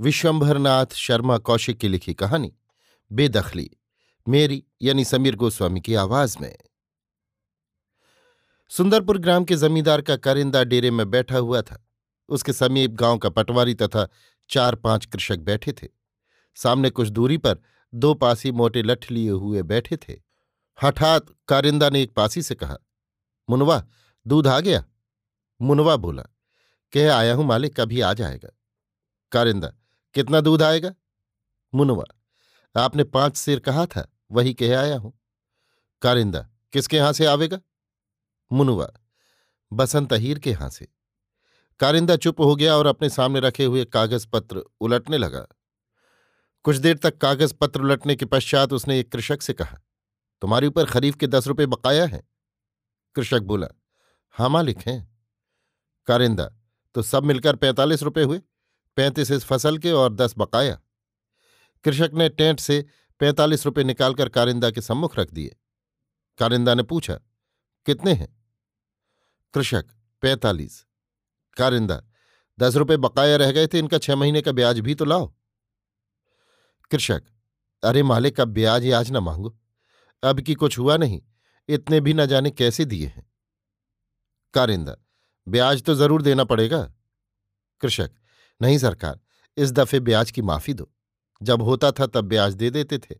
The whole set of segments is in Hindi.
विश्वंभरनाथ शर्मा कौशिक की लिखी कहानी, बेदखली, मेरी यानी समीर गोस्वामी की आवाज़ में। सुंदरपुर ग्राम के जमींदार का करिंदा डेरे में बैठा हुआ था। उसके समीप गाँव का पटवारी तथा चार पाँच कृषक बैठे थे। सामने कुछ दूरी पर दो पासी मोटे लठ लिए हुए बैठे थे। हठात कारिंदा ने एक पासी से कहा, मुनवा, दूध आ गया? मुनवा बोला, कह आया हूँ मालिक, कभी आ जाएगा। कारिंदा कितना दूध आएगा? मुनवा आपने पाँच सिर कहा था, वही कह आया हूँ। कारिंदा, किसके यहाँ से आवेगा? मुनुआ बसंत अहीर के यहाँ से। कारिंदा चुप हो गया और अपने सामने रखे हुए कागज़ पत्र उलटने लगा। कुछ देर तक कागज़ पत्र उलटने के पश्चात उसने एक कृषक से कहा, तुम्हारे ऊपर खरीफ के दस रुपये बकाया है? कृषक बोला हाँ मालिक हैं। कारिंदा तो सब मिलकर पैंतालीस रुपये हुए? पैंतीस इस फ़सल के और दस बकाया। कृषक ने टेंट से पैंतालीस रुपये निकालकर कारिंदा के सम्मुख रख दिए। कारिंदा ने पूछा, कितने हैं? कृषक, पैंतालीस। कारिंदा, दस रुपये बकाया रह गए थे, इनका छह महीने का ब्याज भी तो लाओ। कृषक, अरे मालिक का ब्याज आज ना मांगो। अब की कुछ हुआ नहीं, इतने भी न जाने कैसे दिए हैं? कारिंदा, ब्याज तो ज़रूर देना पड़ेगा। कृषक नहीं सरकार, इस दफे ब्याज की माफ़ी दो। जब होता था तब ब्याज दे देते थे।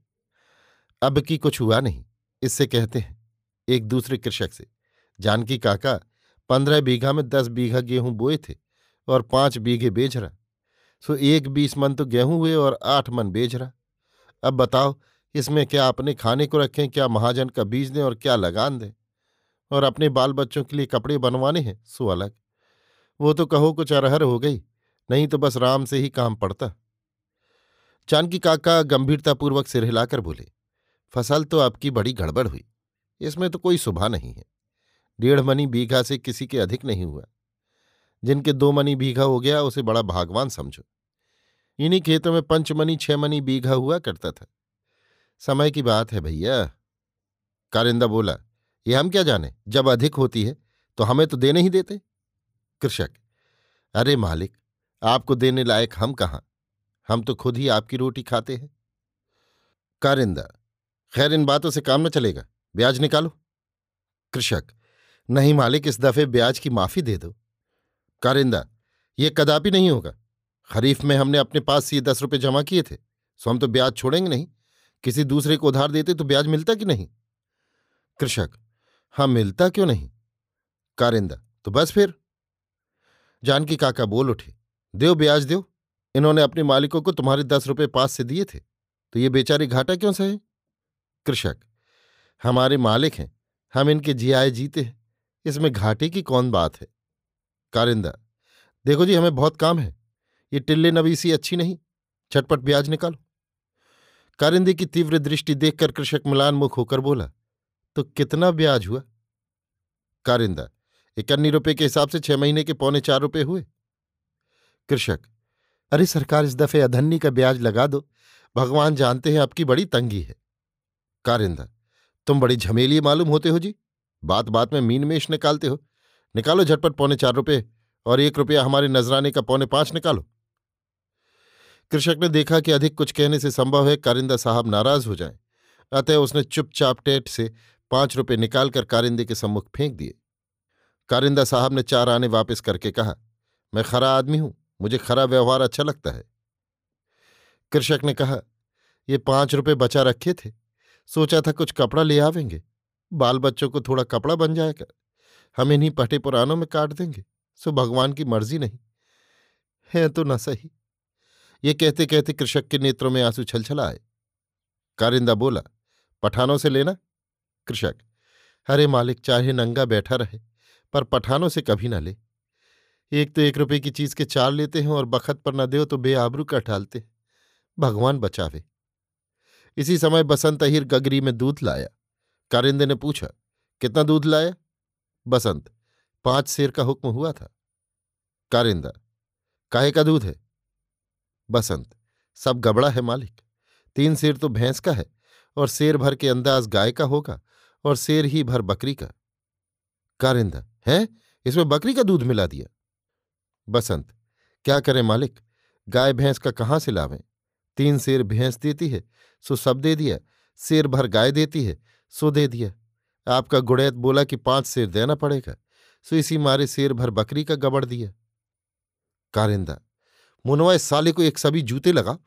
अब की कुछ हुआ नहीं, इससे कहते हैं, एक दूसरे कृषक से, जानकी काका पंद्रह बीघा में दस बीघा गेहूँ बोए थे और पाँच बीघे बेच रहा। सो एक बीस मन तो गेहूँ हुए और आठ मन बेच रहा। अब बताओ, इसमें क्या अपने खाने को रखें, क्या महाजन का बीज दें और क्या लगान दें? और अपने बाल बच्चों के लिए कपड़े बनवाने हैं? सो अलग। वो तो कहो कुछ अरहर हो गई। नहीं तो बस राम से ही काम पड़ता। जानकी काका गंभीरतापूर्वक सिर हिलाकर बोले, फ़सल तो आपकी बड़ी गड़बड़ हुई, इसमें तो कोई सुबह नहीं है। डेढ़ मनी बीघा से किसी के अधिक नहीं हुआ। जिनके दो मनी बीघा हो गया, उसे बड़ा भागवान समझो। इन्हीं खेतों में पंचमनी छह मनी बीघा हुआ करता था। समय की बात है भैया। कारिंदा बोला, ये हम क्या जाने? जब अधिक होती है तो हमें तो देने ही देते। कृषक, अरे मालिक आपको देने लायक हम कहाँ? हम तो खुद ही आपकी रोटी खाते हैं। कारिंदा, खैर इन बातों से काम न चलेगा। ब्याज निकालो। कृषक, नहीं मालिक, इस दफे ब्याज की माफ़ी दे दो। कारिंदा, ये कदापि नहीं होगा। खरीफ में हमने अपने पास से ये दस रुपये जमा किए थे, सो हम तो ब्याज छोड़ेंगे नहीं। किसी दूसरे को उधार देते तो ब्याज मिलता कि नहीं? कृषक हाँ मिलता क्यों नहीं? कारिंदा तो बस फिर। जानकी काका बोल उठे। देव ब्याज दो इन्होंने अपने मालिकों को तुम्हारे दस रुपये पास से दिए थे। तो ये बेचारे घाटा क्यों सहे? कृषक, हमारे मालिक हैं। हम इनके जियाए जीते हैं। इसमें घाटे की कौन बात है? कारिंदा, देखो जी, हमें बहुत काम है। ये टिल्ले नवीसी अच्छी नहीं। छटपट ब्याज निकालो। कारिंदे की तीव्र दृष्टि देखकर कृषक मिलान मुख होकर बोला तो कितना ब्याज हुआ? कारिंदा इकन्नी रुपए के हिसाब से छह महीने के पौने चार रुपए हुए। कृषक, अरे सरकार इस दफे अधन्नी का ब्याज लगा दो। भगवान जानते हैं आपकी बड़ी तंगी है। कारिंदा, तुम बड़ी झमेली मालूम होते हो जी। बात बात में मीन मेश निकालते हो। निकालो झटपट पौने चार रुपये और एक रुपया हमारे नजराने का पौने पाँच निकालो। कृषक ने देखा कि अधिक कुछ कहने से संभव है कारिंदा साहब नाराज़ हो जाए। अतः उसने चुपचाप टेट से पाँच रुपये निकालकर कारिंदे के सम्मुख फेंक दिए। कारिंदा साहब ने चार आने वापस करके कहा, मैं खरा आदमी हूँ। मुझे खरा व्यवहार अच्छा लगता है। कृषक ने कहा, ये पाँच रुपए बचा रखे थे। सोचा था कुछ कपड़ा ले आवेंगे। बाल बच्चों को थोड़ा कपड़ा बन जाएगा। हम इन्हीं पटे पुरानों में काट देंगे। सो भगवान की मर्ज़ी नहीं। है तो न सही। ये कहते कहते कृषक के नेत्रों में आँसू छलछल आए कारिंदा बोला, पठानों से लेना? कृषक, अरे मालिक, चाहे नंगा बैठा रहे, पर पठानों से कभी ना ले। एक तो एक रुपए की चीज़ के चार लेते हैं और बखत पर न दे तो बेआबरू का ठालते हैं। भगवान बचावे। इसी समय बसंत अहिर गगरी में दूध लाया। कारिंदे ने पूछा, कितना दूध लाया? बसंत, पाँच शेर का हुक्म हुआ था। कारिंदा, काहे का दूध है? बसंत, सब गबड़ा है मालिक। तीन शेर तो भैंस का है और शेर भर के अंदाज गाय का होगा और शेर ही भर बकरी का। कारिंदा, है? इसमें बकरी का दूध मिला दिया? बसंत, क्या करें मालिक? गाय भैंस का कहाँ से लावें? तीन शेर भैंस देती है, सो सब दे दिया। शेर भर गाय देती है, सो दे दिया। आपका गुड़ैत बोला कि पाँच शेर देना पड़ेगा, सो इसी मारे शेर भर बकरी का गबड़ दिया। कारिंदा मुनवा इस साले को एक सभी जूते लगा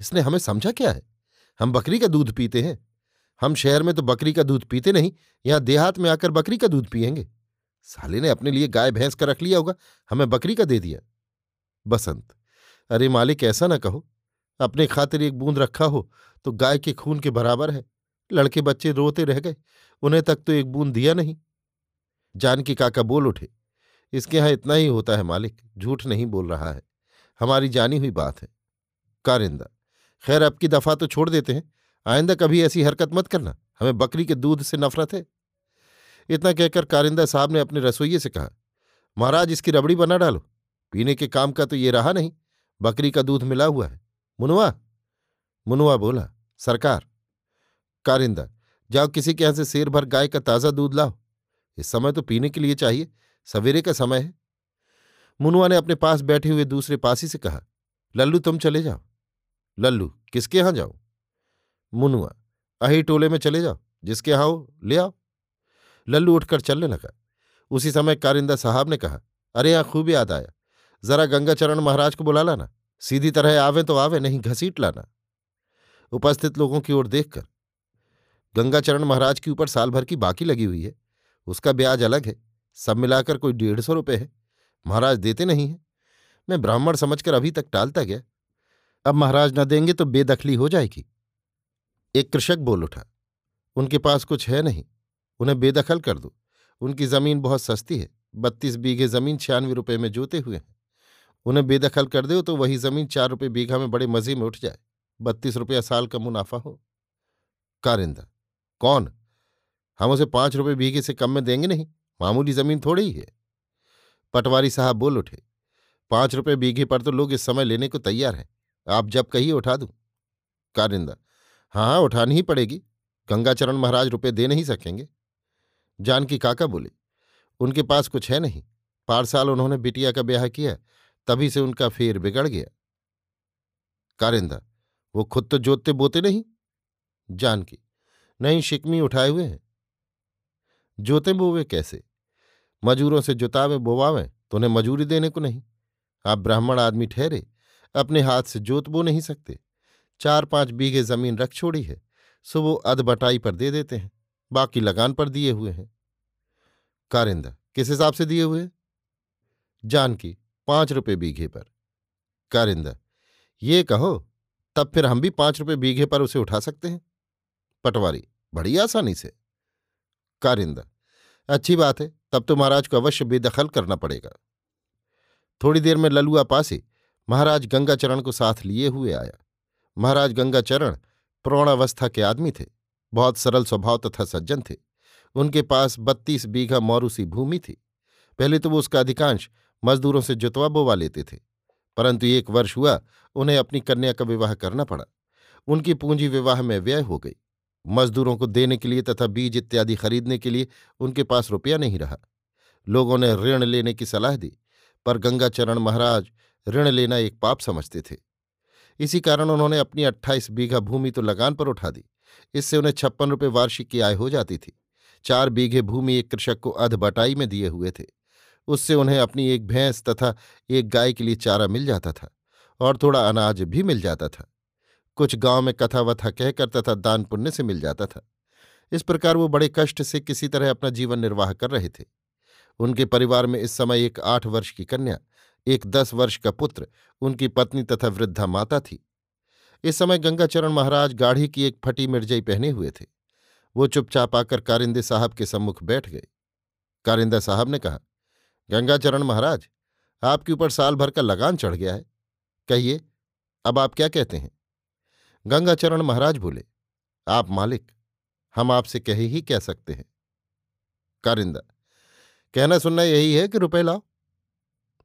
इसने हमें समझा क्या है? हम बकरी का दूध पीते हैं। हम शहर में तो बकरी का दूध पीते नहीं, यहाँ देहात में आकर बकरी का दूध पियेंगे। साले ने अपने लिए गाय, भैंस का रख लिया होगा, हमें बकरी का दे दिया। बसंत, अरे मालिक ऐसा ना कहो, अपने खातिर एक बूंद रखा हो तो गाय के खून के बराबर है, लड़के बच्चे रोते रह गए, उन्हें तक तो एक बूंद दिया नहीं। जानकी काका बोल उठे, इसके यहाँ इतना ही होता है मालिक, झूठ नहीं बोल रहा है, हमारी जानी हुई बात है। कारिंदा खैर अब की दफ़ा तो छोड़ देते हैं, आइंदा कभी ऐसी हरकत मत करना, हमें बकरी के दूध से नफरत है। इतना कहकर कारिंदा साहब ने अपने रसोइये से कहा, महाराज, इसकी रबड़ी बना डालो। पीने के काम का तो ये रहा नहीं, बकरी का दूध मिला हुआ है। मुनुआ? मुनुआ बोला, सरकार, कारिंदा, जाओ किसी के यहाँ से शेर भर गाय का ताज़ा दूध लाओ। इस समय तो पीने के लिए चाहिए, सवेरे का समय है। मुनुआ ने अपने पास बैठे हुए दूसरे पासी से कहा, लल्लू, तुम चले जाओ। लल्लू, किसके यहाँ जाओ मुनुआ अही टोले में चले जाओ, जिसके यहाँ हो, ले आओ। लल्लू उठकर चलने लगा। उसी समय कारिंदा साहब ने कहा, अरे यहाँ खूब याद आया। जरा गंगाचरण महाराज को बुला लाना। सीधी तरह आवे तो आवे, नहीं घसीट लाना। उपस्थित लोगों की ओर देखकर गंगाचरण महाराज के ऊपर साल भर की बाकी लगी हुई है। उसका ब्याज अलग है। सब मिलाकर कोई डेढ़ सौ रुपये है। महाराज देते नहीं है। मैं ब्राह्मण समझकर अभी तक टालता गया। अब महाराज न देंगे तो बेदखली हो जाएगी। एक कृषक बोल उठा, उनके पास कुछ है नहीं। उन्हें बेदखल कर दो। उनकी ज़मीन बहुत सस्ती है, बत्तीस बीघे ज़मीन छियानवे रुपये में जोते हुए हैं। उन्हें बेदखल कर दो तो वही ज़मीन चार रुपये बीघा में बड़े मज़े में उठ जाए। बत्तीस रुपया साल का मुनाफा हो। कारिंदा, कौन? हम उसे पाँच रुपये बीघे से कम में देंगे नहीं, मामूली ज़मीन थोड़ी ही है। पटवारी साहब बोल उठे, पाँच रुपये बीघे पर तो लोग इस समय लेने को तैयार हैं, आप जब कहिए उठा दूँ। कारिंदा हाँ हाँ उठानी ही पड़ेगी, गंगाचरण महाराज रुपये दे नहीं सकेंगे। जानकी काका बोले, उनके पास कुछ है नहीं। पार साल उन्होंने बिटिया का ब्याह किया, तभी से उनका फेर बिगड़ गया। कारिंदा, वो खुद तो जोतते बोते नहीं? जानकी, नहीं, शिकमी उठाए हुए हैं। जोते बोवे कैसे? मजूरों से जुतावे, बोवावें तो उन्हें मजूरी देने को नहीं। आप ब्राह्मण आदमी ठहरे, अपने हाथ से जोत बो नहीं सकते। चार पाँच बीघे ज़मीन रख छोड़ी है, सो वो अध बटाई पर दे देते हैं, बाकी लगान पर दिए हुए हैं। कारिंदा, किस हिसाब से दिए हुए जानकी, पाँच रुपये बीघे पर। कारिंदा, ये कहो, तब फिर हम भी पाँच रुपये बीघे पर उसे उठा सकते हैं? पटवारी, बड़ी आसानी से। कारिंदा, अच्छी बात है, तब तो महाराज को अवश्य बेदखल करना पड़ेगा। थोड़ी देर में ललुआ पासे, महाराज गंगाचरण को साथ लिए हुए आया। महाराज गंगाचरण, प्रौणावस्था के आदमी थे, बहुत सरल स्वभाव तथा सज्जन थे। उनके पास बत्तीस बीघा मौरूसी भूमि थी। पहले तो वो उसका अधिकांश मजदूरों से जुतवा बोवा लेते थे, परंतु एक वर्ष हुआ उन्हें अपनी कन्या का विवाह करना पड़ा। उनकी पूंजी विवाह में व्यय हो गई। मजदूरों को देने के लिए तथा बीज इत्यादि खरीदने के लिए उनके पास रुपया नहीं रहा। लोगों ने ऋण लेने की सलाह दी, पर गंगाचरण महाराज ऋण लेना एक पाप समझते थे। इसी कारण उन्होंने अपनी अट्ठाईस बीघा भूमि तो लगान पर उठा दी। इससे उन्हें छप्पन रुपये वार्षिक की आय हो जाती थी। चार बीघे भूमि एक कृषक को अध बटाई में दिए हुए थे। उससे उन्हें अपनी एक भैंस तथा एक गाय के लिए चारा मिल जाता था और थोड़ा अनाज भी मिल जाता था। कुछ गाँव में कथा वथा कहकर तथा दान पुण्य से मिल जाता था। इस प्रकार वो बड़े कष्ट से किसी तरह अपना जीवन निर्वाह कर रहे थे। उनके परिवार में इस समय एक आठ वर्ष की कन्या, एक दस वर्ष का पुत्र, उनकी पत्नी तथा वृद्धा माता थी। इस समय गंगाचरण महाराज गाढ़ी की एक फटी मिर्जई पहने हुए थे। वो चुपचाप आकर कारिंदे साहब के सम्मुख बैठ गए कारिंदा साहब ने कहा, गंगाचरण महाराज, आपके ऊपर साल भर का लगान चढ़ गया है। कहिए, अब आप क्या कहते हैं? गंगाचरण महाराज बोले, आप मालिक, हम आपसे कह ही कह सकते हैं। कारिंदा, कहना सुनना यही है कि रुपए लाओ?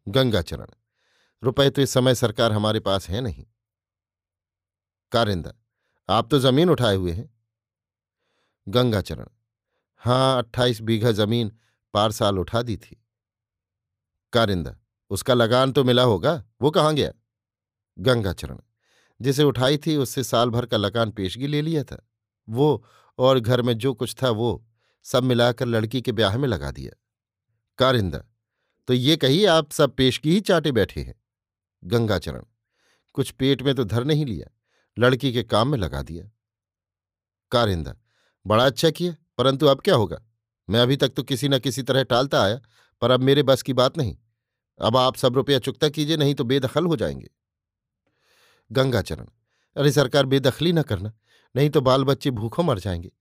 गंगाचरण, रुपए तो इस समय सरकार हमारे पास है नहीं। कारिंदा, आप तो ज़मीन उठाए हुए हैं। गंगाचरण हाँ अट्ठाईस बीघा ज़मीन पार साल उठा दी थी। कारिंदा, उसका लगान तो मिला होगा, वो कहाँ गया? गंगाचरण जिसे उठाई थी, उससे साल भर का लगान पेशगी ले लिया था। वो और घर में जो कुछ था, वो सब मिलाकर लड़की के ब्याह में लगा दिया। कारिंदा तो ये कही आप सब पेशगी ही चाटे बैठे हैं। गंगाचरण कुछ पेट में तो धर नहीं लिया, लड़की के काम में लगा दिया। कारिंदा बड़ा अच्छा किया, परंतु अब क्या होगा? मैं अभी तक तो किसी न किसी तरह टालता आया, पर अब मेरे बस की बात नहीं। अब आप सब रुपया चुकता कीजिए, नहीं तो बेदखल हो जाएँगे। गंगाचरण, अरे सरकार बेदखली न करना, नहीं तो बाल बच्चे भूखों मर जाएँगे।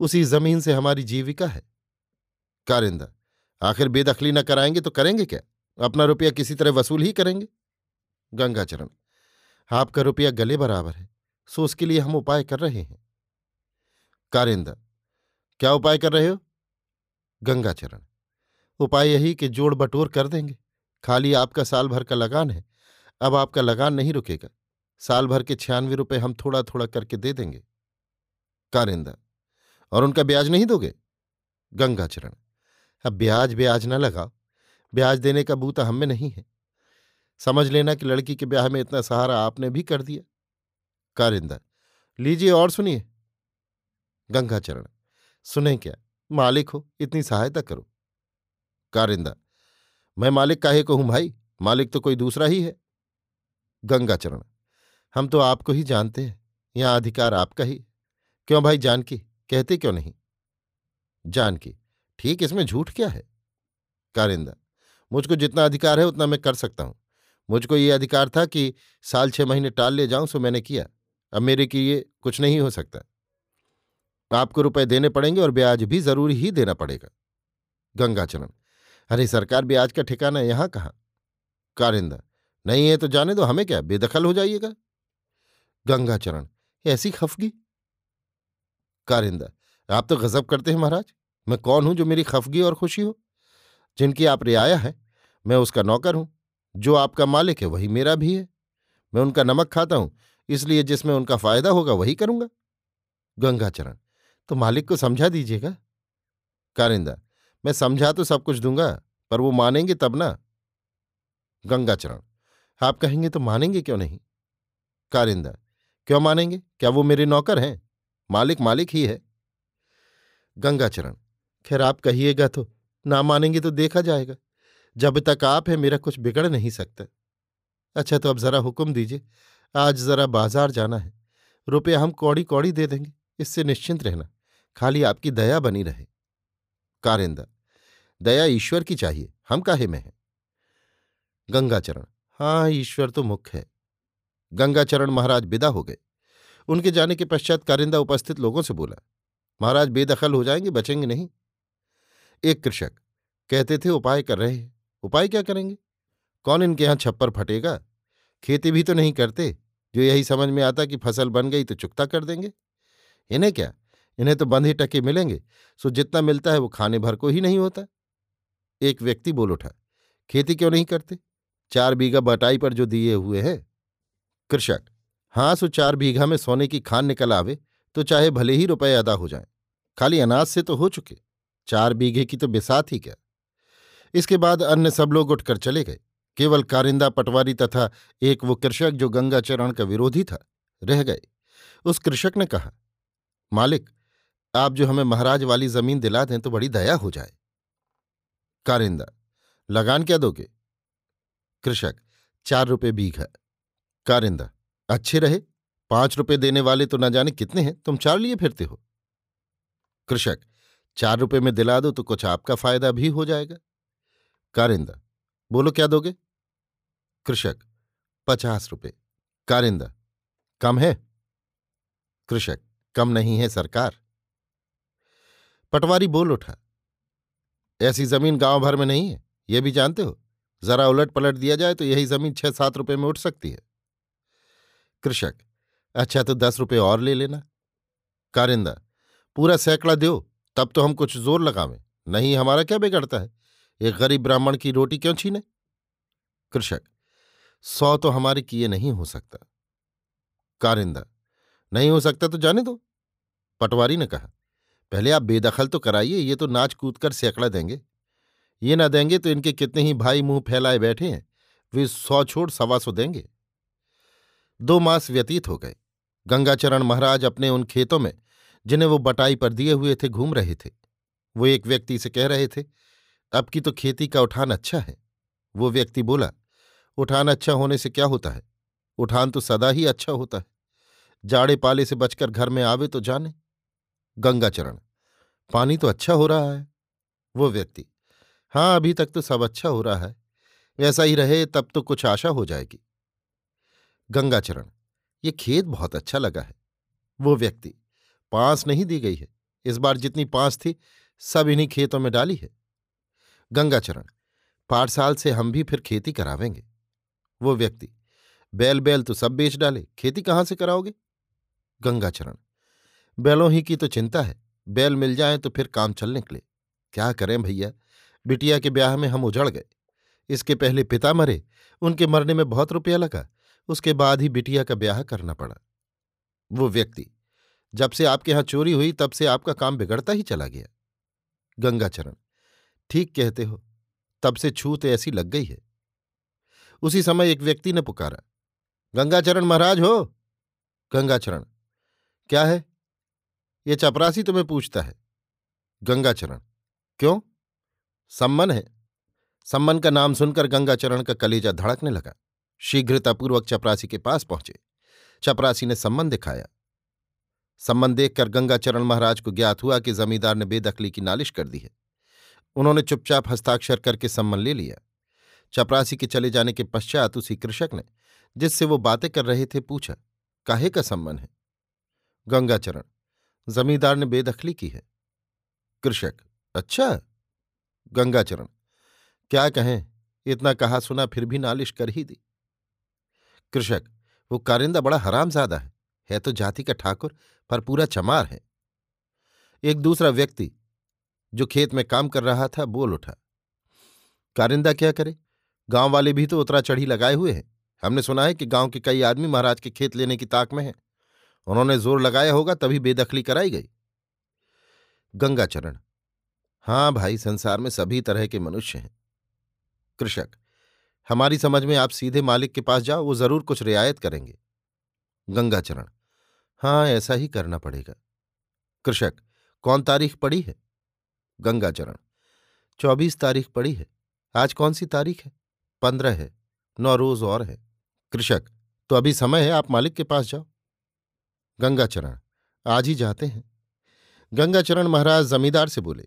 उसी ज़मीन से हमारी जीविका है। कारिंदा, आखिर बेदखली न कराएँगे तो करेंगे क्या? अपना रुपया किसी तरह वसूल ही करेंगे? गंगाचरण, आपका रुपया गले बराबर है सो उसके लिए हम उपाय कर रहे हैं। कारिंदा। क्या उपाय कर रहे हो? गंगाचरण उपाय यही कि जोड़ बटोर कर देंगे। खाली आपका साल भर का लगान है। अब आपका लगान नहीं रुकेगा। साल भर के छियानवे रुपए हम थोड़ा थोड़ा करके दे देंगे। कारिंदा। और उनका ब्याज नहीं दोगे? गंगाचरण अब ब्याज ब्याज ना लगाओ। ब्याज देने का बूता हम में नहीं है। समझ लेना कि लड़की के ब्याह में इतना सहारा आपने भी कर दिया। कारिंदा। लीजिए और सुनिए। गंगाचरण। सुने क्या? मालिक हो, इतनी सहायता करो। कारिंदा, मैं मालिक काहे को हूँ भाई? मालिक तो कोई दूसरा ही है। गंगाचरण, हम तो आपको ही जानते हैं, यहाँ अधिकार आपका ही। क्यों भाई जानकी? कहते क्यों नहीं? जानकी, ठीक, इसमें झूठ क्या है? कारिंदा, मुझको जितना अधिकार है, उतना मैं कर सकता हूँ। मुझको ये अधिकार था कि साल छह महीने टाल ले जाऊँ, सो मैंने किया। अब मेरे की ये कुछ नहीं हो सकता। आपको रुपए देने पड़ेंगे और ब्याज भी ज़रूर ही देना पड़ेगा। गंगाचरण अरे, सरकार, ब्याज का ठिकाना यहाँ कहाँ? कारिंदा, नहीं है तो जाने दो, हमें क्या? बेदखल हो जाइएगा। गंगाचरण ऐसी खफगी? कारिंदा, आप तो गजब करते हैं महाराज। मैं कौन हूँ जो मेरी खफगी और खुशी हो? जिनकी आप रियाया है, मैं उसका नौकर हूँ। जो आपका मालिक है, वही मेरा भी है। मैं उनका नमक खाता हूँ, इसलिए जिसमें उनका फ़ायदा होगा, वही करूँगा। गंगाचरण तो मालिक को समझा दीजिएगा। कारिंदा, मैं समझा तो सब कुछ दूँगा, पर वो मानेंगे तब ना। गंगाचरण, आप कहेंगे तो मानेंगे क्यों नहीं? कारिंदा, क्यों मानेंगे? क्या वो मेरे नौकर हैं? मालिक मालिक ही है। गंगाचरण, खैर आप कहिएगा तो ना मानेंगे तो देखा जाएगा। जब तक आप है, मेरा कुछ बिगड़ नहीं सकता। अच्छा तो अब जरा हुक्म दीजिए। आज जरा बाज़ार जाना है। रुपया हम कौड़ी कौड़ी दे देंगे, इससे निश्चिंत रहना। खाली आपकी दया बनी रहे। कारिंदा, दया ईश्वर की चाहिए, हम काहे में हैं? गंगाचरण हाँ ईश्वर तो मुख्य है। गंगाचरण महाराज विदा हो गए। उनके जाने के पश्चात कारिंदा उपस्थित लोगों से बोला, महाराज बेदखल हो जाएँगे, बचेंगे नहीं? एक कृषक, कहते थे उपाय कर रहे हैं। उपाय क्या करेंगे? कौन इनके यहाँ छप्पर फटेगा? खेती भी तो नहीं करते। जो यही समझ में आता कि फ़सल बन गई तो चुकता कर देंगे। इन्हें क्या? इन्हें तो बंधे टके मिलेंगे। सो जितना मिलता है वो खाने भर को ही नहीं होता। एक व्यक्ति बोल उठा, खेती क्यों नहीं करते? चार बीघा बटाई पर जो दिए हुए हैं। कृषक हाँ सो चार बीघा में सोने की खान निकल आवे तो चाहे भले ही रुपए अदा हो जाए। खाली अनाज से तो हो चुके। चार बीघे की तो बिसात ही क्या? इसके बाद अन्य सब लोग उठकर चले गए। केवल कारिंदा पटवारी तथा एक वो कृषक जो गंगाचरण का विरोधी था, रह गए। उस कृषक ने कहा, मालिक आप जो हमें महाराज वाली ज़मीन दिला दें तो बड़ी दया हो जाए। कारिंदा, लगान क्या दोगे? कृषक, चार रुपये बीघा कारिंदा, अच्छे रहे, पाँच रुपए देने वाले तो न जाने कितने हैं, तुम चार लिए फिरते हो। कृषक, चार रुपए में दिला दो तो कुछ आपका फ़ायदा भी हो जाएगा। कारिंदा, बोलो क्या दोगे? कृषक, पचास रुपये। कारिंदा, कम है? कृषक, कम नहीं है सरकार। पटवारी बोल उठा। ऐसी ज़मीन गाँव भर में नहीं है यह भी जानते हो? जरा उलट पलट दिया जाए तो यही ज़मीन छह सात रुपए में उठ सकती है। कृषक अच्छा तो दस रुपये और ले लेना। कारिंदा, पूरा सैकड़ा दो, तब तो हम कुछ ज़ोर लगावें, नहीं हमारा क्या बिगड़ता है? एक गरीब ब्राह्मण की रोटी क्यों छीने? कृषक, सौ तो हमारे किए नहीं हो सकता। कारिंदा, नहीं हो सकता तो जाने दो। पटवारी ने कहा पहले आप बेदखल तो कराइए, ये तो नाच कूद कर सैकड़ा देंगे। ये ना देंगे तो इनके कितने ही भाई मुँह फैलाए बैठे हैं, वे सौ छोड़ सवा सौ देंगे। दो मास व्यतीत हो गए। गंगाचरण महाराज अपने उन खेतों में, जिन्हें वो बटाई पर दिए हुए थे, घूम रहे थे। वो एक व्यक्ति से कह रहे थे, अब की तो खेती का उठान अच्छा है। वो व्यक्ति बोला, उठान अच्छा होने से क्या होता है? उठान तो सदा ही अच्छा होता है। जाड़े पाले से बचकर घर में आवे तो जाने। गंगाचरण पानी तो अच्छा हो रहा है। वो व्यक्ति हाँ अभी तक तो सब अच्छा हो रहा है। वैसा ही रहे, तब तो कुछ आशा हो जाएगी। गंगाचरण ये खेत बहुत अच्छा लगा है। वो व्यक्ति, पांस नहीं दी गई है। इस बार जितनी पांस थी, सब इन्हीं खेतों में डाली है। गंगाचरण पाठशाल से हम भी फिर खेती करावेंगे। वो व्यक्ति, बैल बैल तो सब बेच डाले, खेती कहाँ से कराओगे? गंगाचरण बैलों ही की तो चिंता है। बैल मिल जाए तो फिर काम चल निकले। क्या करें भैया? बिटिया के ब्याह में हम उजड़ गए। इसके पहले पिता मरे, उनके मरने में बहुत रुपया लगा। उसके बाद ही बिटिया का ब्याह करना पड़ा। वो व्यक्ति, जब से आपके यहाँ चोरी हुई, तब से आपका काम बिगड़ता ही चला गया। गंगाचरण, ठीक कहते हो, तब से छूत ऐसी लग गई है। उसी समय एक व्यक्ति ने पुकारा, गंगाचरण महाराज हो? गंगाचरण, क्या है? ये चपरासी तुम्हें पूछता है। गंगाचरण। क्यों? सम्मन है। सम्मन का नाम सुनकर गंगाचरण का कलेजा धड़कने लगा। शीघ्रतापूर्वक चपरासी के पास पहुँचे। चपरासी ने सम्मन दिखाया। सम्मन देखकर गंगाचरण महाराज को ज्ञात हुआ कि जमींदार ने बेदखली की नालिश कर दी है। उन्होंने चुपचाप हस्ताक्षर करके सम्मन ले लिया। चपरासी के चले जाने के पश्चात उसी कृषक ने, जिससे वो बातें कर रहे थे, पूछा, काहे का सम्मन है? गंगाचरण जमींदार ने बेदखली की है। कृषक अच्छा गंगाचरण, क्या कहें? इतना कहा सुना फिर भी नालिश कर ही दी। कृषक, वो कारिंदा बड़ा हरामजादा है है तो जाति का ठाकुर, पर पूरा चमार है। एक दूसरा व्यक्ति, जो खेत में काम कर रहा था, बोल उठा, कारिंदा क्या करे? गाँव वाले भी तो उतरा चढ़ी लगाए हुए हैं। हमने सुना है कि गाँव के कई आदमी महाराज के खेत लेने की ताक में हैं। उन्होंने ज़ोर लगाया होगा तभी बेदखली कराई गई। गंगाचरण हाँ भाई, संसार में सभी तरह के मनुष्य हैं। कृषक, हमारी समझ में आप सीधे मालिक के पास जाओ, वो ज़रूर कुछ रियायत करेंगे। गंगाचरण हाँ ऐसा ही करना पड़ेगा। कृषक, कौन तारीख पड़ी है? गंगाचरण चौबीस तारीख पड़ी है। आज कौन सी तारीख है? पंद्रह है। नौ रोज और है। कृषक तो अभी समय है, आप मालिक के पास जाओ। गंगाचरण। आज ही जाते हैं। गंगाचरण महाराज जमींदार से बोले,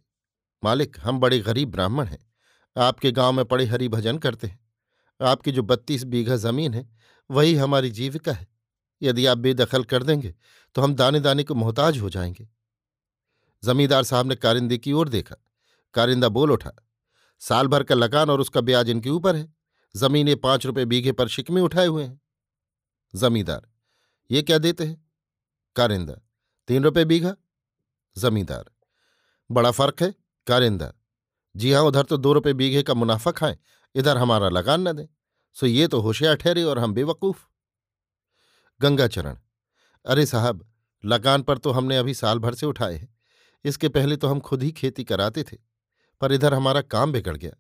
मालिक, हम बड़े गरीब ब्राह्मण हैं। आपके गाँव में पड़े हरि भजन करते हैं। आपकी जो बत्तीस बीघा ज़मीन है, वही हमारी जीविका है। यदि आप बेदखल कर देंगे तो हम दाने दाने को मोहताज हो जाएँगे। जमींदार साहब ने कारिंदे की ओर देखा। कारिंदा बोल उठा, साल भर का लगान और उसका ब्याज इनके ऊपर है। जमीनें पाँच रुपए बीघे पर शिकमे उठाए हुए हैं। जमींदार, ये क्या देते हैं? कारिंदा। तीन रुपये बीघा? जमींदार। बड़ा फ़र्क है, कारिंदा। जी हाँ उधर तो दो रुपये बीघे का मुनाफा खाएँ, इधर हमारा लगान न दें। सो ये तो होशियार ठहरे और हम बेवकूफ़। गंगाचरण। अरे साहब, लगान पर तो हमने अभी साल भर से उठाए हैं। इसके पहले तो हम खुद ही खेती कराते थे, पर इधर हमारा काम बिगड़ गया।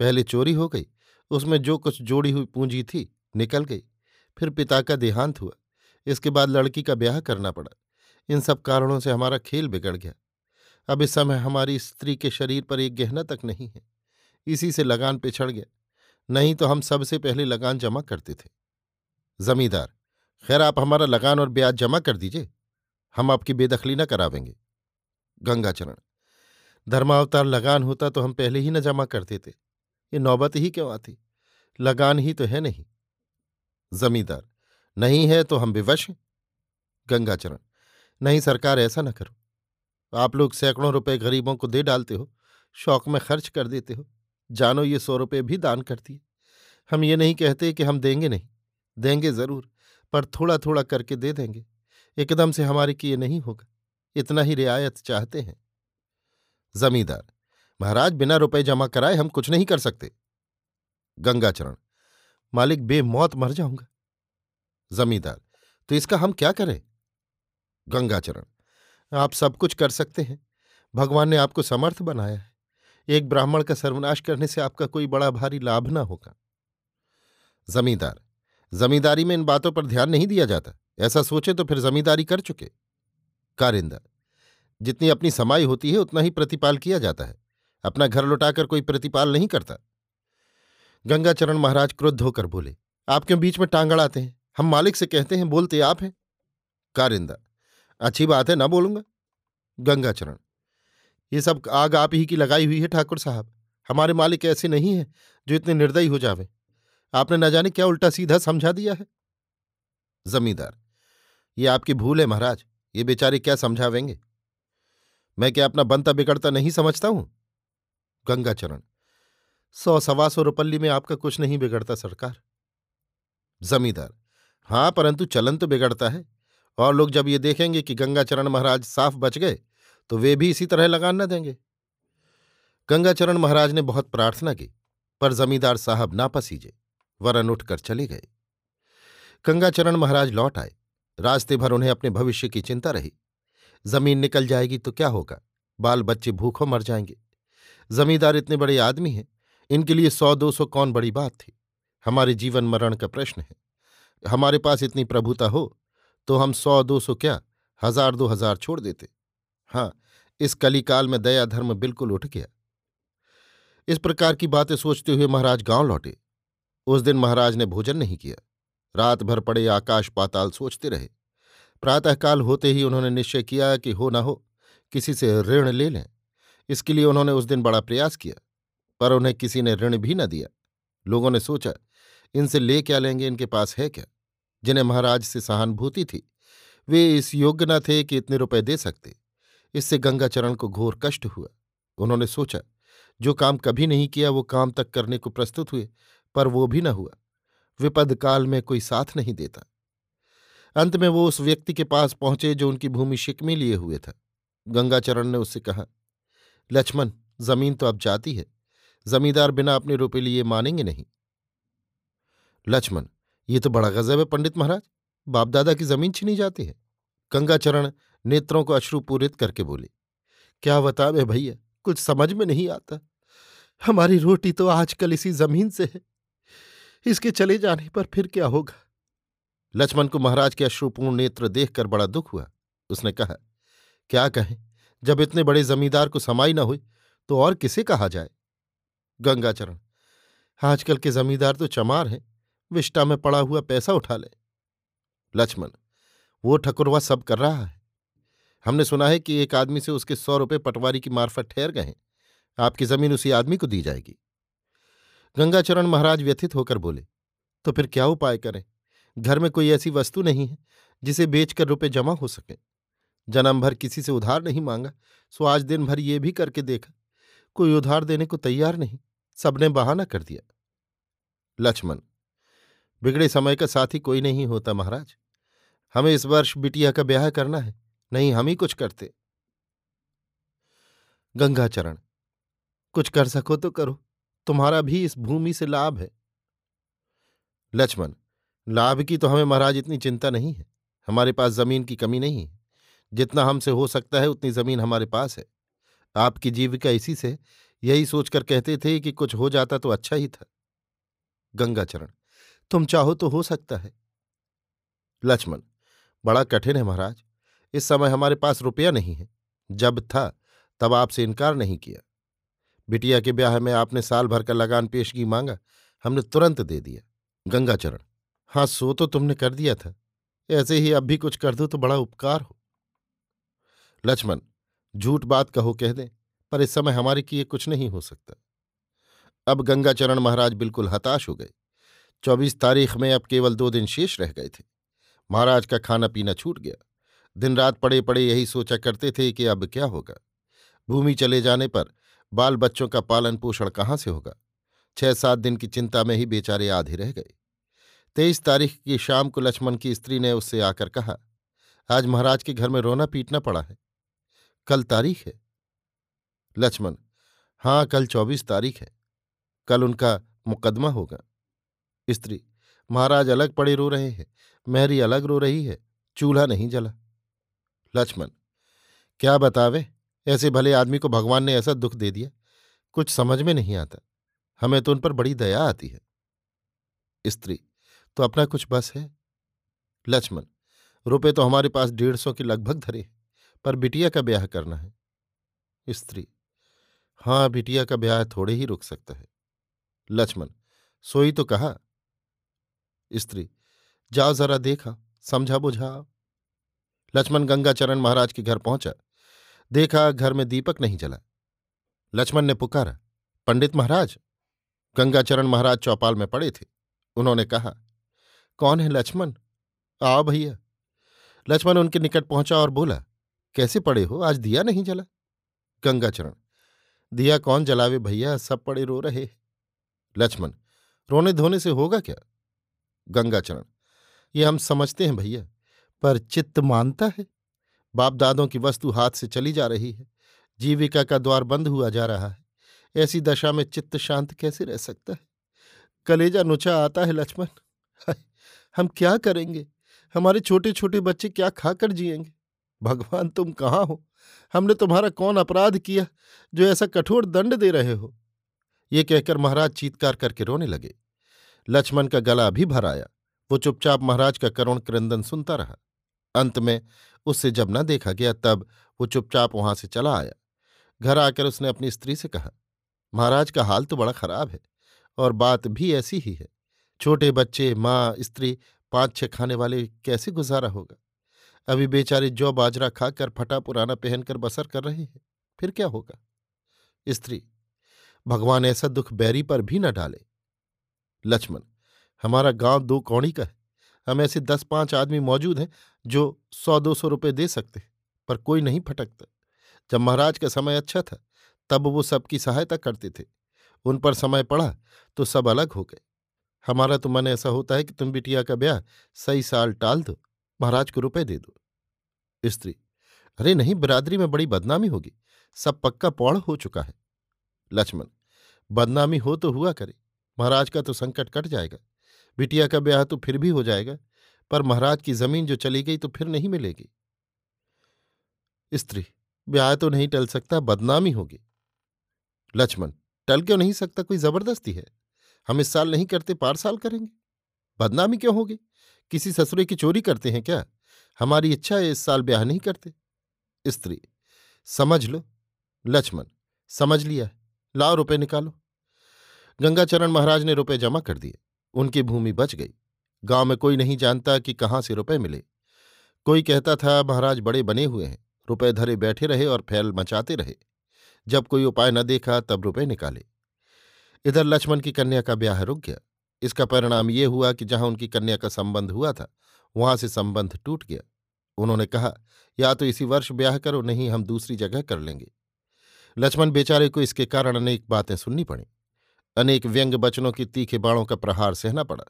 पहले चोरी हो गई, उसमें जो कुछ जोड़ी हुई पूंजी थी निकल गई, फिर पिता का देहांत हुआ। इसके बाद लड़की का ब्याह करना पड़ा। इन सब कारणों से हमारा खेल बिगड़ गया। अब इस समय हमारी स्त्री के शरीर पर एक गहना तक नहीं है। इसी से लगान पिछड़ गया। नहीं तो हम सबसे पहले लगान जमा करते थे। जमींदार, खैर आप हमारा लगान और ब्याज जमा कर दीजिए। हम आपकी बेदखली न करावेंगे। गंगाचरण, धर्मावतार लगान होता तो हम पहले ही न जमा करते थे ये नौबत ही क्यों आती? लगान ही तो है नहीं। जमींदार नहीं है तो हम विवश हैं। गंगाचरण, नहीं सरकार ऐसा न करो। आप लोग सैकड़ों रुपए गरीबों को दे डालते हो, शौक में खर्च कर देते हो। जानो ये सौ रुपये भी दान कर दिए हम ये नहीं कहते कि हम देंगे नहीं, देंगे ज़रूर, पर थोड़ा थोड़ा करके दे देंगे। एकदम से हमारे किए नहीं होगा, इतना ही रियायत चाहते हैं। जमींदार, महाराज बिना रुपए जमा कराए हम कुछ नहीं कर सकते। गंगाचरण, मालिक बेमौत मर जाऊँगा। जमींदार। तो इसका हम क्या करें? गंगाचरण। आप सब कुछ कर सकते हैं। भगवान ने आपको समर्थ बनाया है। एक ब्राह्मण का सर्वनाश करने से आपका कोई बड़ा भारी लाभ ना होगा। जमींदार। जमींदारी में इन बातों पर ध्यान नहीं दिया जाता। ऐसा सोचे तो फिर जमींदारी कर चुके। कारिंदा जितनी अपनी समाई होती है, उतना ही प्रतिपाल किया जाता है। अपना घर लुटाकर कोई प्रतिपाल नहीं करता। गंगाचरण महाराज क्रुद्ध होकर बोले, आप क्यों बीच में टांगड़ आते हैं? हम मालिक से कहते हैं, बोलते आप हैं। कारिंदा, अच्छी बात है, ना बोलूँगा? गंगाचरण, ये सब आग आप ही की लगाई हुई है, ठाकुर साहब। हमारे मालिक ऐसे नहीं है, जो इतने निर्दयी हो जावे। आपने न जाने क्या उल्टा सीधा समझा दिया है? जमींदार, ये आपकी भूल है महाराज, ये बेचारे क्या समझावेंगे? मैं क्या अपना बनता बिगड़ता नहीं समझता हूँ? गंगाचरण, सौ सवा सौ रुपल्ली में आपका कुछ नहीं बिगड़ता सरकार। जमींदार हाँ, परंतु चलन तो बिगड़ता है। और लोग जब ये देखेंगे कि गंगाचरण महाराज साफ़ बच गए तो वे भी इसी तरह लगान न देंगे। गंगाचरण महाराज ने बहुत प्रार्थना की, पर जमींदार साहब ना पसीजे, वरन उठकर चले गए। गंगाचरण महाराज लौट आए। रास्ते भर उन्हें अपने भविष्य की चिंता रही। ज़मीन निकल जाएगी तो क्या होगा? बाल बच्चे भूखों मर जाएँगे। जमींदार इतने बड़े आदमी हैं, इनके लिए सौ दो सौ कौन बड़ी बात थी? हमारे जीवन मरण का प्रश्न है। हमारे पास इतनी प्रभुता हो तो हम सौ दो सौ क्या, हज़ार दो हज़ार छोड़ देते। हाँ इस कलिकाल में दया धर्म बिल्कुल उठ गया। इस प्रकार की बातें सोचते हुए महाराज गाँव लौटे। उस दिन महाराज ने भोजन नहीं किया। रात भर पड़े आकाश पाताल सोचते रहे। प्रातःकाल होते ही उन्होंने निश्चय किया कि हो ना हो, किसी से ऋण ले लें। इसके लिए उन्होंने उस दिन बड़ा प्रयास किया, पर उन्हें किसी ने ऋण भी न दिया। लोगों ने सोचा इनसे ले क्या लेंगे इनके पास है क्या? जिन्हें महाराज से सहानुभूति थी। वे इस योग्य न थे कि इतने रुपए दे सकते। इससे गंगाचरण को घोर कष्ट हुआ। उन्होंने सोचा, जो काम कभी नहीं किया, वो काम तक करने को प्रस्तुत हुए, पर वो भी न हुआ। विपद काल में कोई साथ नहीं देता। अंत में वो उस व्यक्ति के पास पहुँचे, जो उनकी भूमि शिकमी लिए हुए था। गंगाचरण ने उससे कहा, लक्ष्मण, ज़मीन तो अब जाती है। जमींदार बिना अपने रुपये लिए मानेंगे नहीं। लक्ष्मण, ये तो बड़ा गजब है पंडित महाराज। बाप दादा की ज़मीन छीनी जाती है। गंगाचरण नेत्रों को अश्रुपूरित करके बोले, क्या बतावे भैया, कुछ समझ में नहीं आता। हमारी रोटी तो आजकल इसी ज़मीन से है। इसके चले जाने पर फिर क्या होगा? लक्ष्मण को महाराज के अश्रुपूर्ण नेत्र देखकर बड़ा दुख हुआ। उसने कहा, क्या कहें, जब इतने बड़े जमींदार को समाई न हुई तो और किसे कहा जाए? गंगाचरण, आजकल के जमींदार तो चमार हैं। विष्टा में पड़ा हुआ पैसा उठा ले। लक्ष्मण, वो ठकुरवा सब कर रहा है। हमने सुना है कि एक आदमी से उसके सौ रुपये पटवारी की मार्फत ठहर गए आपकी ज़मीन उसी आदमी को दी जाएगी। गंगाचरण महाराज व्यथित होकर बोले तो फिर क्या उपाय करें? घर में कोई ऐसी वस्तु नहीं है जिसे बेचकर रुपए जमा हो सके। जन्म भर किसी से उधार नहीं मांगा, सो आज दिन भर ये भी करके देखा। कोई उधार देने को तैयार नहीं, सबने बहाना कर दिया। लक्ष्मण बिगड़े समय का साथी कोई नहीं होता महाराज। हमें इस वर्ष बिटिया का ब्याह करना है, नहीं हम ही कुछ करते। गंगाचरण, कुछ कर सको तो करो, तुम्हारा भी इस भूमि से लाभ है। लक्ष्मण, लाभ की तो हमें महाराज इतनी चिंता नहीं है, हमारे पास ज़मीन की कमी नहीं है, जितना हमसे हो सकता है उतनी ज़मीन हमारे पास है। आपकी जीविका इसी से यही सोचकर कहते थे कि कुछ हो जाता तो अच्छा ही था। गंगाचरण तुम चाहो तो हो सकता है। लक्ष्मण, बड़ा कठिन है महाराज, इस समय हमारे पास रुपया नहीं है। जब था, तब आपसे इनकार नहीं किया। बिटिया के ब्याह में आपने साल भर का लगान पेशगी मांगा, हमने तुरंत दे दिया। गंगाचरण हाँ सो तो तुमने कर दिया था। ऐसे ही अब भी कुछ कर दो तो बड़ा उपकार हो। लक्ष्मण, झूठ बात कहो कह दें, पर इस समय हमारे किए कुछ नहीं हो सकता। अब गंगाचरण महाराज बिल्कुल हताश हो गए। चौबीस तारीख में अब केवल दो दिन शेष रह गए थे। महाराज का खाना पीना छूट गया। दिन रात पड़े पड़े यही सोचा करते थे कि अब क्या होगा। भूमि चले जाने पर बाल बच्चों का पालन पोषण कहाँ से होगा? छह सात दिन की चिंता में ही बेचारे आधे रह गए। तेईस तारीख की शाम को लक्ष्मण की स्त्री ने उससे आकर कहा, आज महाराज के घर में रोना पीटना पड़ा है। कल तारीख है। लक्ष्मण हाँ कल चौबीस तारीख है। कल उनका मुकदमा होगा। स्त्री। महाराज अलग पड़े रो रहे हैं। मैरी अलग रो रही है। चूल्हा नहीं जला। लक्ष्मण, क्या बतावे? ऐसे भले आदमी को भगवान ने ऐसा दुख दे दिया, कुछ समझ में नहीं आता। हमें तो उन पर बड़ी दया आती है। स्त्री तो अपना कुछ बस है? लक्ष्मण, रुपए तो हमारे पास डेढ़ सौ के लगभग धरे पर बिटिया का ब्याह करना है। स्त्री हाँ बिटिया का ब्याह थोड़े ही रुक सकता है। लक्ष्मण, सोई तो कहा स्त्री, जाओ जरा देखा, समझा बुझा। लक्ष्मण गंगाचरण महाराज के घर पहुँचा। देखा घर में दीपक नहीं जला। लक्ष्मण ने पुकारा, पंडित महाराज? गंगाचरण महाराज चौपाल में पड़े थे। उन्होंने कहा, कौन है लक्ष्मण? आओ भैया। लक्ष्मण उनके निकट पहुँचा और बोला, कैसे पड़े हो? आज दिया नहीं जला? गंगाचरण, दिया कौन जलावे भैया? सब पड़े रो रहे लक्ष्मण, रोने धोने से होगा क्या? गंगाचरण ये हम समझते हैं भैया, पर चित्त मानता है? बाप दादों की वस्तु हाथ से चली जा रही है, जीविका का द्वार बंद हुआ जा रहा है। ऐसी दशा में चित्त शांत कैसे रह सकता है? कलेजा नुचा आता है लक्ष्मण। हम क्या करेंगे? हमारे छोटे छोटे बच्चे क्या खाकर जिएँगे? भगवान, तुम कहाँ हो? हमने तुम्हारा कौन अपराध किया जो ऐसा कठोर दंड दे रहे हो? ये कहकर महाराज चीतकार करके रोने लगे। लक्ष्मण का गला भी भर आया। वो चुपचाप महाराज का करुण क्रंदन सुनता रहा। अंत में उससे जब न देखा गया तब वो चुपचाप वहाँ से चला आया। घर आकर उसने अपनी स्त्री से कहा, महाराज का हाल तो बड़ा खराब है और बात भी ऐसी ही है। छोटे बच्चे, माँ, स्त्री पाँच छह खाने वाले कैसे गुजारा होगा? अभी बेचारे जौ बाजरा खाकर फटा पुराना पहनकर बसर कर रहे हैं, फिर क्या होगा? स्त्री, भगवान ऐसा दुख बैरी पर भी न डाले। लक्ष्मण, हमारा गाँव दो कौड़ी का है। हम ऐसे दस पाँच आदमी मौजूद हैं जो सौ दो सौ रुपये दे सकते पर कोई नहीं फटकता। जब महाराज का समय अच्छा था, तब वो सबकी सहायता करते थे। उन पर समय पड़ा तो सब अलग हो गए। हमारा तो मन ऐसा होता है कि तुम बिटिया का ब्याह सही साल टाल दो, महाराज को रुपए दे दो। स्त्री, अरे नहीं, बिरादरी में बड़ी बदनामी होगी। सब पक्का पौड़ हो चुका है। लक्ष्मण, बदनामी हो तो हुआ करे। महाराज का तो संकट कट जाएगा, बिटिया का ब्याह तो फिर भी हो जाएगा, पर महाराज की ज़मीन जो चली गई तो फिर नहीं मिलेगी। स्त्री, ब्याह तो नहीं टल सकता, बदनामी होगी। लक्ष्मण, टल क्यों नहीं सकता, कोई ज़बरदस्ती है? हम इस साल नहीं करते, पार साल करेंगे। बदनामी क्यों होगी? किसी ससुरे की चोरी करते हैं क्या? हमारी इच्छा है इस साल ब्याह नहीं करते। स्त्री, समझ लो। लक्ष्मण, समझ लिया लाओ रुपए निकालो। गंगाचरण महाराज ने रुपए जमा कर दिए। उनकी भूमि बच गई। गाँव में कोई नहीं जानता कि कहाँ से रुपए मिले। कोई कहता था, महाराज बड़े बने हुए हैं। रुपए धरे बैठे रहे और फैल मचाते रहे। जब कोई उपाय न देखा, तब रुपए निकाले। इधर लक्ष्मण की कन्या का ब्याह रुक गया। इसका परिणाम ये हुआ कि जहाँ उनकी कन्या का संबंध हुआ था, वहाँ से संबंध टूट गया। उन्होंने कहा, या तो इसी वर्ष ब्याह करो, नहीं हम दूसरी जगह कर लेंगे। लक्ष्मण बेचारे को इसके कारण अनेक बातें सुननी पड़ी। अनेक व्यंग बचनों की तीखे बाणों का प्रहार सहना पड़ा।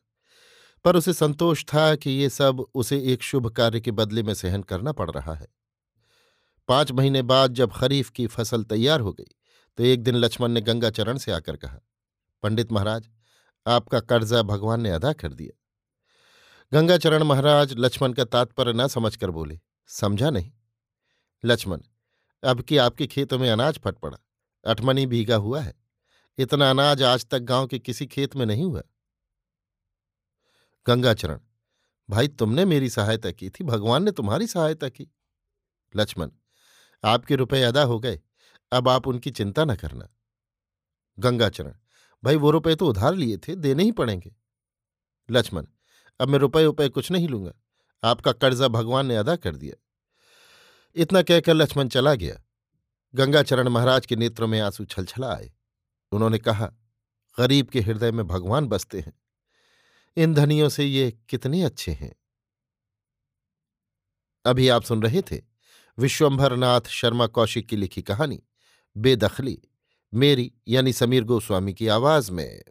पर उसे संतोष था कि ये सब उसे एक शुभ कार्य के बदले में सहन करना पड़ रहा है। पाँच महीने बाद जब खरीफ की फ़सल तैयार हो गई तो एक दिन लक्ष्मण ने गंगाचरण से आकर कहा, पंडित महाराज, आपका कर्जा भगवान ने अदा कर दिया। गंगाचरण महाराज लक्ष्मण का तात्पर्य न समझकर बोले, समझा नहीं। लक्ष्मण, अब कि आपके खेतों में अनाज फट पड़ा अठमनी भीगा हुआ है इतना अनाज आज तक गाँव के किसी खेत में नहीं हुआ। गंगाचरण, भाई तुमने मेरी सहायता की थी, भगवान ने तुम्हारी सहायता की। लक्ष्मण, आपके रुपए अदा हो गए, अब आप उनकी चिंता न करना। गंगाचरण, भाई वो रुपए तो उधार लिए थे, देने ही पड़ेंगे। लक्ष्मण, अब मैं रुपए उपए कुछ नहीं लूँगा, आपका कर्जा भगवान ने अदा कर दिया। इतना कहकर लक्ष्मण चला गया। गंगाचरण महाराज के नेत्रों में आँसू छलछला आए। उन्होंने कहा, गरीब के हृदय में भगवान बसते हैं। इन धनियों से ये कितने अच्छे हैं? अभी आप सुन रहे थे विश्वंभर नाथ शर्मा कौशिक की लिखी कहानी, बेदखली, मेरी यानी समीर गोस्वामी की आवाज़ में।